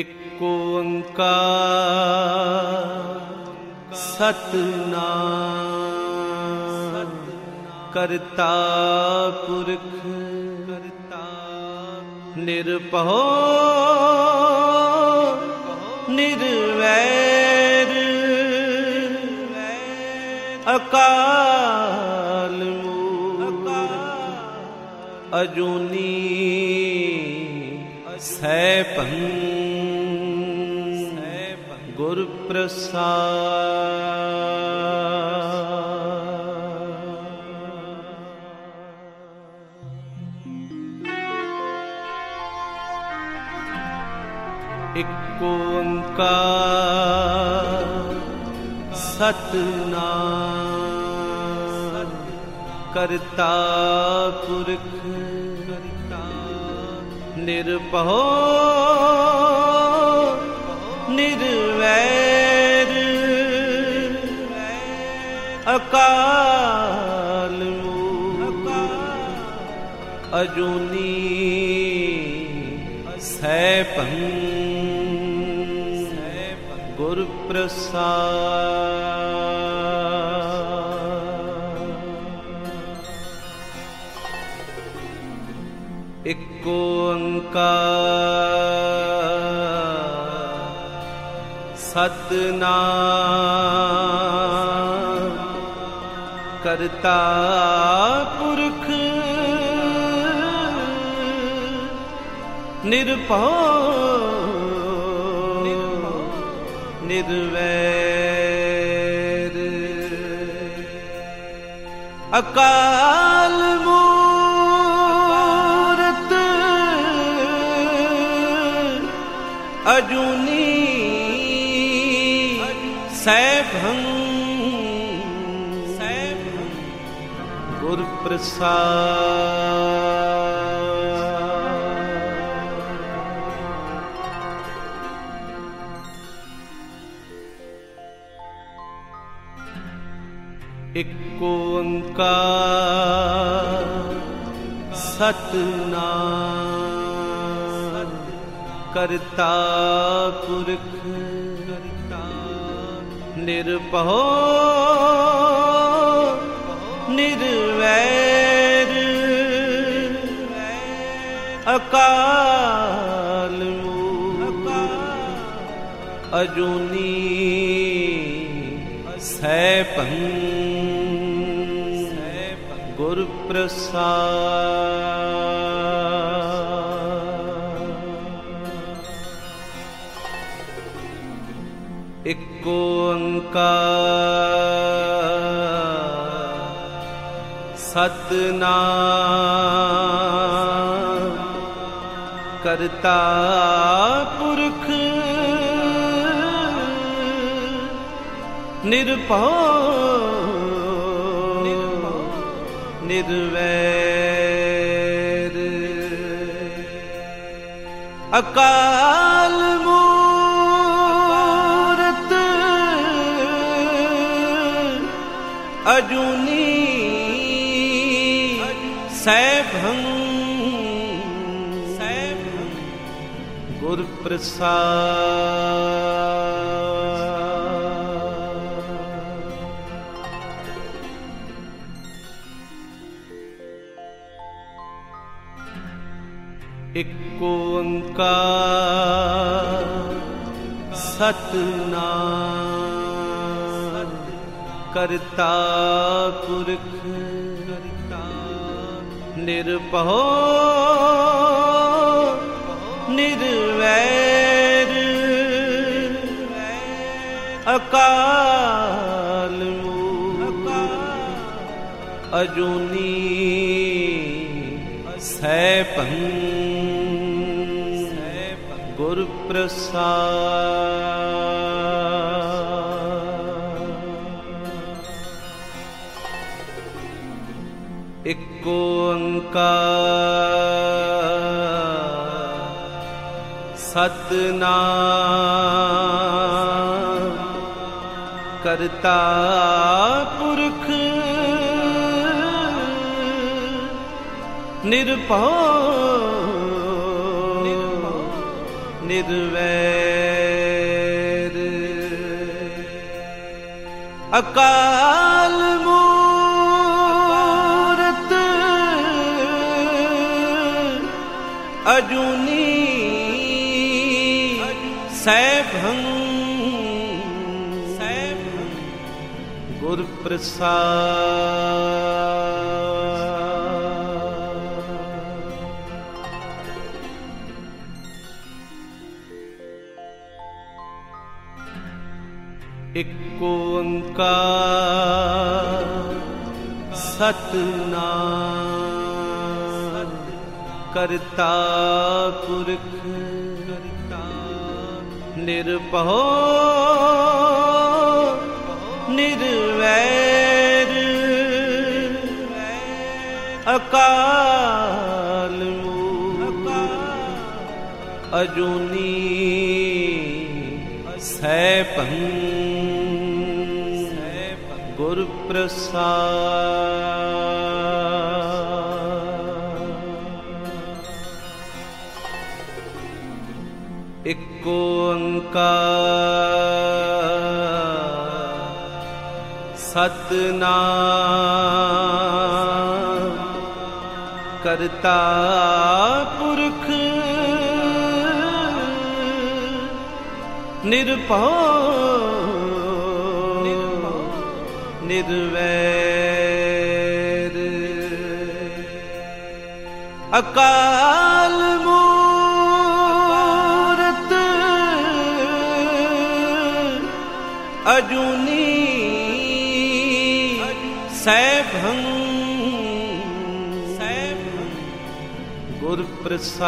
एक सतना करता पुरख करता निरपहो निर्वैर अकाल अजूनी सैपन गुर एक ओंकार सतनाम करता पुरख करता निरपहो निर अकाल अजूनी सैपं गुरुप्रसाद। इको अंका सतना करता पुरख। निरपो निर्वैर। अकाल मूरत अजूनी सैभंग। प्रसाद। एक ओंकार सतना करता पुरख करता निरपहो ਅਕਾਲ ਮੂਰਤ ਅਜੂਨੀ ਸੈਭੰ ਗੁਰ ਪ੍ਰਸਾਦ ਇੱਕ ਓੰਕਾਰ ਸਤਨਾਮ। करता पुरख। निरपो निर्वैर। अकाल मूरत अजुनी सैभंग। गुरुप्रसाद एक ओंकार सतना करता पुरख करता निरपहो ਅਕਾਲ ਮੂਰਤ ਅਜੂਨੀ ਸੈਭੰ ਗੁਰ ਪ੍ਰਸਾਦ ਇੱਕ ਓੰਕਾਰ ਸਤਨਾਮ। करता पुरख। निरपो निर्वैर। अकाल मूरत। अजुनी। सैभंग। प्रसाद एक ओंकार सतनाम करता पुरख करता निरपहो अजूनी सैपं गुरुप्रसाद। एक अंका सतना करता निरपो निर्वैर। अकाल मूरत शैभ सैभ गुरप्रसाद।